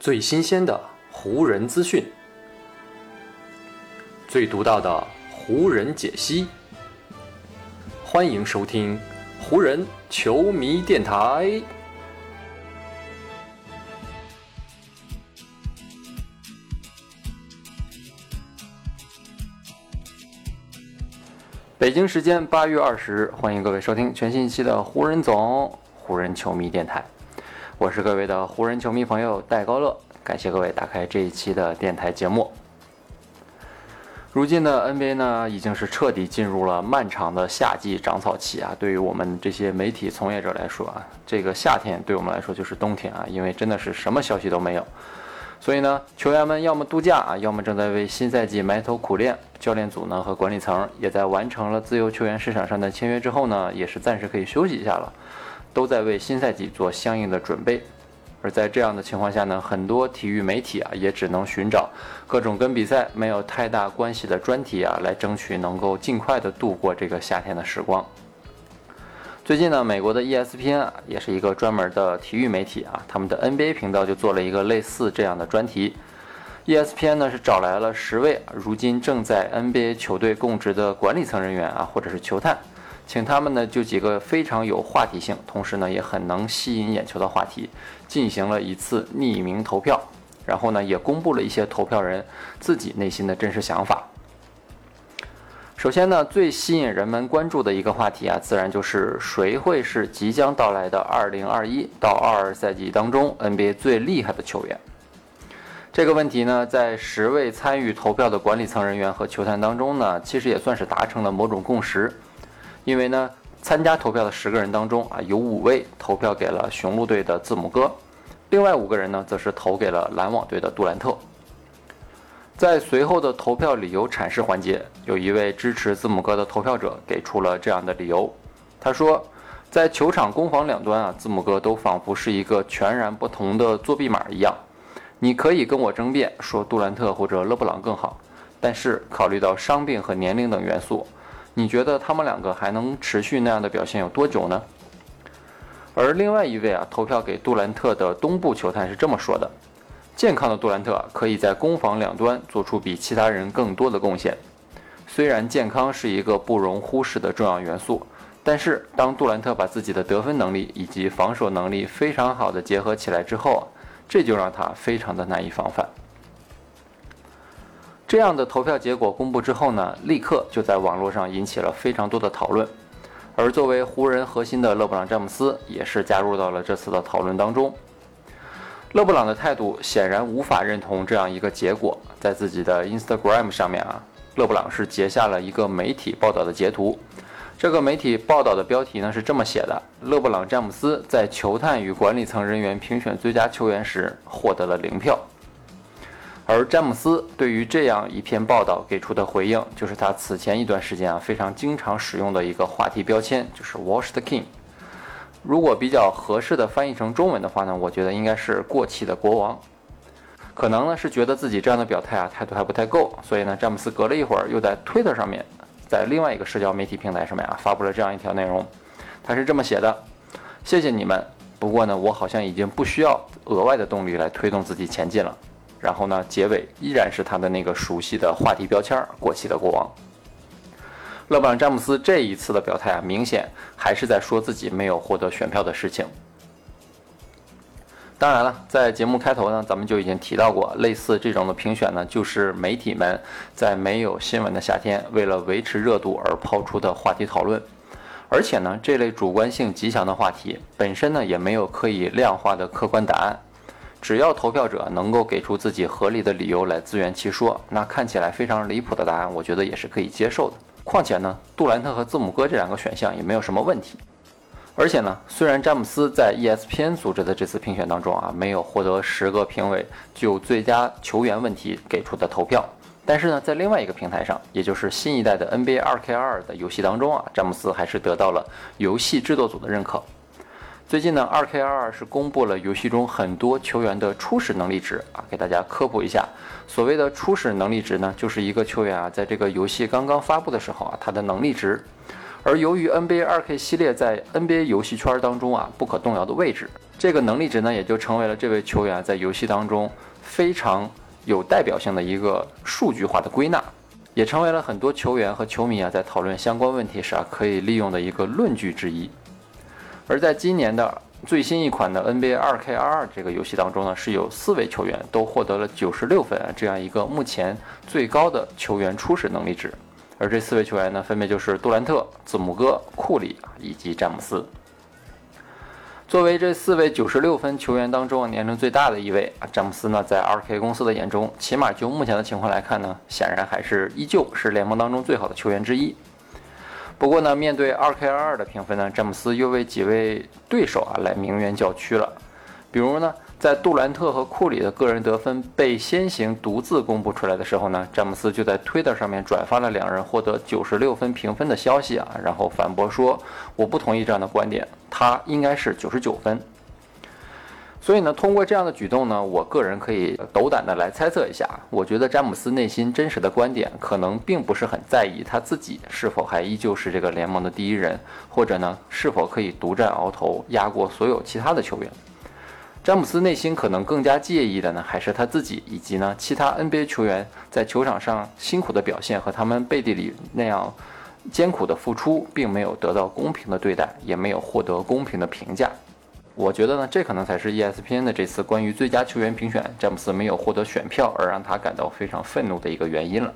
最新鲜的湖人资讯，最独到的湖人解析，欢迎收听湖人球迷电台。北京时间八月二十日，欢迎各位收听全新一期的湖人总湖人球迷电台。我是各位的湖人球迷朋友戴高乐，感谢各位打开这一期的电台节目。如今的 NBA 呢，已经是彻底进入了漫长的夏季长草期啊。对于我们这些媒体从业者来说啊，这个夏天对我们来说就是冬天啊，因为真的是什么消息都没有。所以呢，球员们要么度假啊，要么正在为新赛季埋头苦练。教练组呢和管理层也在完成了自由球员市场上的签约之后呢，也是暂时可以休息一下了，都在为新赛季做相应的准备。而在这样的情况下呢，很多体育媒体啊也只能寻找各种跟比赛没有太大关系的专题啊，来争取能够尽快的度过这个夏天的时光。最近呢，美国的 ESPN 啊，也是一个专门的体育媒体啊，他们的 NBA 频道就做了一个类似这样的专题。ESPN 呢是找来了十位如今正在 NBA 球队供职的管理层人员啊，或者是球探，请他们呢就几个非常有话题性，同时呢也很能吸引眼球的话题，进行了一次匿名投票，然后呢也公布了一些投票人自己内心的真实想法。首先呢，最吸引人们关注的一个话题啊，自然就是谁会是即将到来的2021到22赛季当中 NBA 最厉害的球员。这个问题呢，在十位参与投票的管理层人员和球探当中呢，其实也算是达成了某种共识。因为呢，参加投票的十个人当中啊，有五位投票给了雄鹿队的字母哥，另外五个人呢，则是投给了篮网队的杜兰特。在随后的投票理由阐释环节，有一位支持字母哥的投票者给出了这样的理由。他说，在球场攻防两端啊，字母哥都仿佛是一个全然不同的作弊码一样。你可以跟我争辩说杜兰特或者勒布朗更好，但是考虑到伤病和年龄等元素，你觉得他们两个还能持续那样的表现有多久呢？而另外一位啊，投票给杜兰特的东部球探是这么说的。健康的杜兰特可以在攻防两端做出比其他人更多的贡献。虽然健康是一个不容忽视的重要元素，但是当杜兰特把自己的得分能力以及防守能力非常好的结合起来之后，这就让他非常的难以防范。这样的投票结果公布之后呢，立刻就在网络上引起了非常多的讨论。而作为湖人核心的勒布朗·詹姆斯也是加入到了这次的讨论当中。勒布朗的态度显然无法认同这样一个结果，在自己的 Instagram 上面啊，勒布朗是截下了一个媒体报道的截图。这个媒体报道的标题呢是这么写的：勒布朗·詹姆斯在球探与管理层人员评选最佳球员时获得了零票。而詹姆斯对于这样一篇报道给出的回应，就是他此前一段时间啊非常经常使用的一个话题标签，就是 washed King。如果比较合适的翻译成中文的话呢，我觉得应该是过气的国王。可能呢是觉得自己这样的表态啊态度还不太够，所以呢詹姆斯隔了一会儿又在 Twitter 上面，在另外一个社交媒体平台上面啊发布了这样一条内容。他是这么写的：谢谢你们，不过呢我好像已经不需要额外的动力来推动自己前进了。然后呢结尾依然是他的那个熟悉的话题标签——过气的国王。勒布朗·詹姆斯这一次的表态啊，明显还是在说自己没有获得选票的事情。当然了，在节目开头呢，咱们就已经提到过，类似这种的评选呢，就是媒体们在没有新闻的夏天，为了维持热度而抛出的话题讨论。而且呢，这类主观性极强的话题本身呢，也没有可以量化的客观答案。只要投票者能够给出自己合理的理由来自圆其说，那看起来非常离谱的答案，我觉得也是可以接受的。况且呢，杜兰特和字母哥这两个选项也没有什么问题。而且呢，虽然詹姆斯在 ESPN 组织的这次评选当中啊，没有获得十个评委就最佳球员问题给出的投票，但是呢，在另外一个平台上，也就是新一代的 NBA 2K2 的游戏当中啊，詹姆斯还是得到了游戏制作组的认可。最近呢，2K22 是公布了游戏中很多球员的初始能力值啊，给大家科普一下。所谓的初始能力值呢，就是一个球员啊，在这个游戏刚刚发布的时候啊，他的能力值。而由于 NBA 2K 系列在 NBA 游戏圈当中啊不可动摇的位置，这个能力值呢，也就成为了这位球员在游戏当中非常有代表性的一个数据化的归纳，也成为了很多球员和球迷啊在讨论相关问题时啊可以利用的一个论据之一。而在今年的最新一款的 NBA 2K22 这个游戏当中呢，是有四位球员都获得了九十六分这样一个目前最高的球员初始能力值。而这四位球员呢，分别就是杜兰特、字母哥、库里以及詹姆斯。作为这四位九十六分球员当中年龄最大的一位啊，詹姆斯呢，在 2K 公司的眼中，起码就目前的情况来看呢，显然还是依旧是联盟当中最好的球员之一。不过呢，面对 2K22 的评分呢，詹姆斯又为几位对手啊来鸣冤叫屈了，比如呢。在杜兰特和库里的个人得分被先行独自公布出来的时候呢，詹姆斯就在推特上面转发了两人获得九十六分评分的消息啊，然后反驳说我不同意这样的观点，他应该是九十九分。所以呢，通过这样的举动呢，我个人可以斗胆的来猜测一下，我觉得詹姆斯内心真实的观点可能并不是很在意他自己是否还依旧是这个联盟的第一人，或者呢是否可以独占鳌头压过所有其他的球员。詹姆斯内心可能更加介意的呢，还是他自己以及呢其他 NBA 球员在球场上辛苦的表现和他们背地里那样艰苦的付出，并没有得到公平的对待，也没有获得公平的评价。我觉得呢，这可能才是 ESPN 的这次关于最佳球员评选，詹姆斯没有获得选票而让他感到非常愤怒的一个原因了。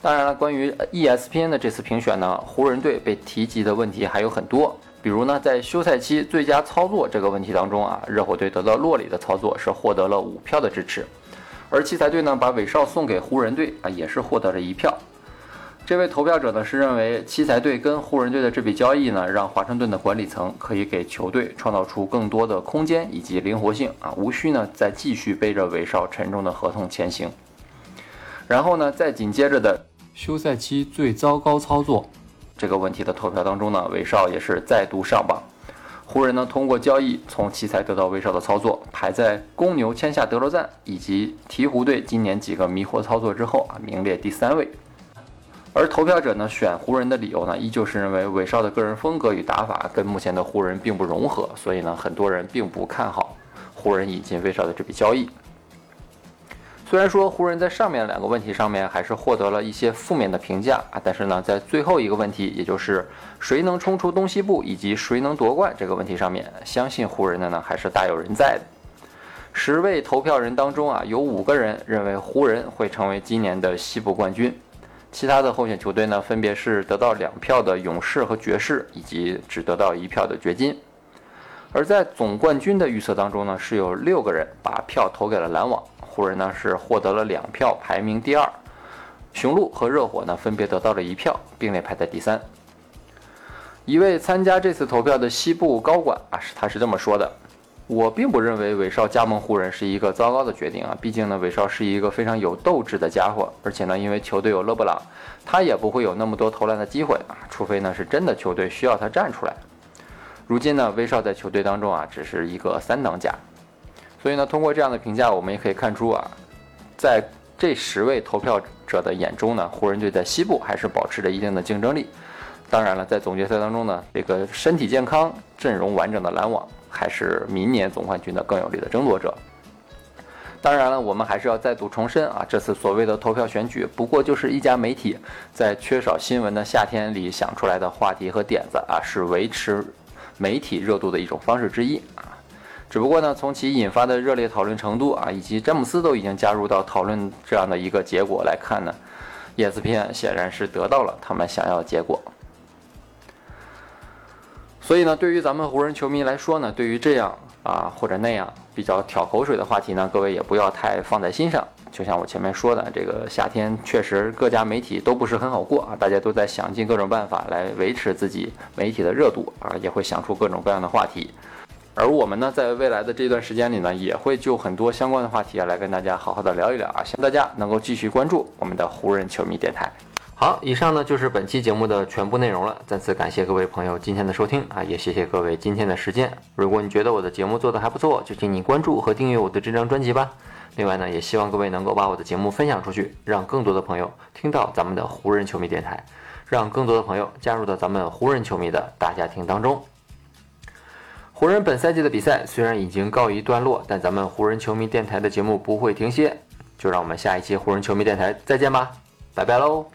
当然了，关于 ESPN 的这次评选呢，湖人队被提及的问题还有很多。比如呢，在休赛期最佳操作这个问题当中啊，热火队得到洛里的操作是获得了五票的支持，而奇才队呢把韦少送给湖人队啊，也是获得了一票。这位投票者呢是认为奇才队跟湖人队的这笔交易呢，让华盛顿的管理层可以给球队创造出更多的空间以及灵活性啊，无需呢再继续背着韦少沉重的合同前行。然后呢，在紧接着的休赛期最糟糕操作。这个问题的投票当中呢，韦少也是再度上榜。湖人呢通过交易从奇才得到威少的操作，排在公牛签下德罗赞以及鹈鹕队今年几个迷惑操作之后啊，名列第三位。而投票者呢选湖人的理由呢，依旧是认为威少的个人风格与打法跟目前的湖人并不融合，所以呢很多人并不看好湖人引进威少的这笔交易。虽然说湖人在上面两个问题上面还是获得了一些负面的评价啊，但是呢，在最后一个问题，也就是谁能冲出东西部以及谁能夺冠这个问题上面，相信湖人的呢还是大有人在的。十位投票人当中啊，有五个人认为湖人会成为今年的西部冠军，其他的候选球队呢，分别是得到两票的勇士和爵士，以及只得到一票的掘金。而在总冠军的预测当中呢，是有六个人把票投给了篮网。湖人呢是获得了两票，排名第二；雄鹿和热火呢分别得到了一票，并列排在第三。一位参加这次投票的西部高管啊，是他是这么说的：“我并不认为韦少加盟湖人是一个糟糕的决定啊，毕竟呢，韦少是一个非常有斗志的家伙，而且呢，因为球队有勒布朗，他也不会有那么多投篮的机会啊，除非呢是真的球队需要他站出来。如今呢，威少在球队当中啊，只是一个三等甲。”所以呢，通过这样的评价，我们也可以看出啊，在这十位投票者的眼中呢，湖人队在西部还是保持着一定的竞争力。当然了，在总决赛当中呢，这个身体健康、阵容完整的篮网还是明年总冠军的更有力的争夺者。当然了，我们还是要再度重申啊，这次所谓的投票选举，不过就是一家媒体在缺少新闻的夏天里想出来的话题和点子啊，是维持媒体热度的一种方式之一啊。只不过呢，从其引发的热烈讨论程度啊，以及詹姆斯都已经加入到讨论这样的一个结果来看呢，ESPN 显然是得到了他们想要的结果。所以呢，对于咱们湖人球迷来说呢，对于这样啊或者那样比较挑口水的话题呢，各位也不要太放在心上。就像我前面说的，这个夏天确实各家媒体都不是很好过啊，大家都在想尽各种办法来维持自己媒体的热度啊，也会想出各种各样的话题。而我们呢，在未来的这段时间里呢，也会就很多相关的话题啊，来跟大家好好的聊一聊啊，希望大家能够继续关注我们的湖人球迷电台。好，以上呢就是本期节目的全部内容了。再次感谢各位朋友今天的收听啊，也谢谢各位今天的时间。如果你觉得我的节目做得还不错，就请你关注和订阅我的这张专辑吧。另外呢，也希望各位能够把我的节目分享出去，让更多的朋友听到咱们的湖人球迷电台，让更多的朋友加入到咱们湖人球迷的大家庭当中。湖人本赛季的比赛虽然已经告一段落，但咱们湖人球迷电台的节目不会停歇，就让我们下一期湖人球迷电台再见吧，拜拜喽。